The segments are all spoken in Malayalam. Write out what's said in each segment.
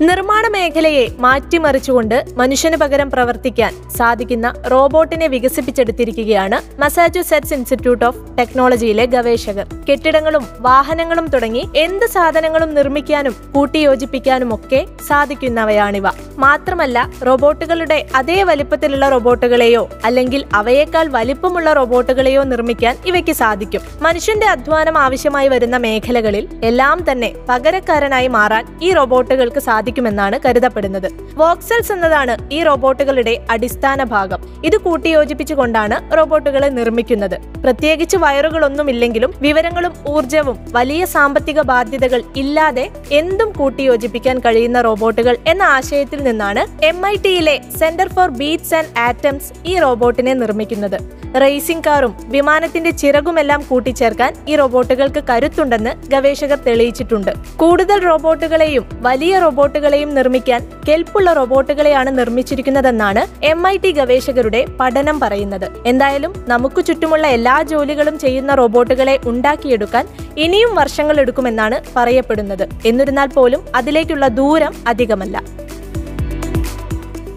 നിർമ്മാണ മേഖലയെ മാറ്റിമറിച്ചുകൊണ്ട് മനുഷ്യന് പകരം പ്രവർത്തിക്കാൻ സാധിക്കുന്ന റോബോട്ടിനെ വികസിപ്പിച്ചെടുത്തിരിക്കുകയാണ് മസാച്യുസെറ്റ്സ് ഇൻസ്റ്റിറ്റ്യൂട്ട് ഓഫ് ടെക്നോളജിയിലെ ഗവേഷകർ. കെട്ടിടങ്ങളും വാഹനങ്ങളും തുടങ്ങി എന്ത് സാധനങ്ങളും നിർമ്മിക്കാനും കൂട്ടിയോജിപ്പിക്കാനും ഒക്കെ സാധിക്കുന്നവയാണിവ. മാത്രമല്ല റോബോട്ടുകളുടെ അതേ വലിപ്പത്തിലുള്ള റോബോട്ടുകളെയോ അല്ലെങ്കിൽ അവയേക്കാൾ വലിപ്പമുള്ള റോബോട്ടുകളെയോ നിർമ്മിക്കാൻ ഇവയ്ക്ക് സാധിക്കും. മനുഷ്യന്റെ അധ്വാനം ആവശ്യമായി വരുന്ന മേഖലകളിൽ എല്ലാം തന്നെ പകരക്കാരനായി മാറാൻ ഈ റോബോട്ടുകൾക്ക് സാധിക്കുമെന്നാണ് കരുതപ്പെടുന്നത്. വോക്സൽസ് എന്നതാണ് ഈ റോബോട്ടുകളുടെ അടിസ്ഥാന ഭാഗം. ഇത് കൂട്ടിയോജിപ്പിച്ചുകൊണ്ടാണ് റോബോട്ടുകളെ നിർമ്മിക്കുന്നത്. പ്രത്യേകിച്ച് വയറുകളൊന്നുമില്ലെങ്കിലും വിവരങ്ങളും ഊർജവും വലിയ സാമ്പത്തിക ബാധ്യതകൾ ഇല്ലാതെ എന്തും കൂട്ടിയോജിപ്പിക്കാൻ കഴിയുന്ന റോബോട്ടുകൾ എന്ന ആശയത്തിൽ നിന്നാണ് M I ടിയിലെ centre for bits and atoms ഈ റോബോട്ടിനെ നിർമ്മിക്കുന്നത്. റേസിംഗ് കാറും വിമാനത്തിന്റെ ചിറകുമെല്ലാം കൂട്ടിച്ചേർക്കാൻ ഈ റോബോട്ടുകൾക്ക് കരുത്തുണ്ടെന്ന് ഗവേഷകർ തെളിയിച്ചിട്ടുണ്ട്. കൂടുതൽ റോബോട്ടുകളെയും വലിയ റോബോട്ടുകളെയും നിർമ്മിക്കാൻ കെൽപ്പുള്ള റോബോട്ടുകളെയാണ് നിർമ്മിച്ചിരിക്കുന്നതെന്നാണ് എം ഐ ടി ഗവേഷകരുടെ പഠനം പറയുന്നത്. എന്തായാലും നമുക്ക് ചുറ്റുമുള്ള എല്ലാ ജോലികളും ചെയ്യുന്ന റോബോട്ടുകളെ ഉണ്ടാക്കിയെടുക്കാൻ ഇനിയും വർഷങ്ങൾ എടുക്കുമെന്നാണ് പറയപ്പെടുന്നത്. എന്നിരുന്നാൽ പോലും അതിലേക്കുള്ള ദൂരം അധികമല്ല.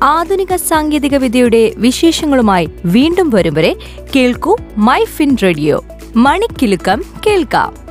ആധുനിക സാങ്കേതിക വിദ്യയുടെ വിശേഷങ്ങളുമായി വീണ്ടും വരും വരെ കേൾക്കൂ മൈ ഫിൻ റേഡിയോ. മണിക്കിലുക്കം കേൾക്കാം.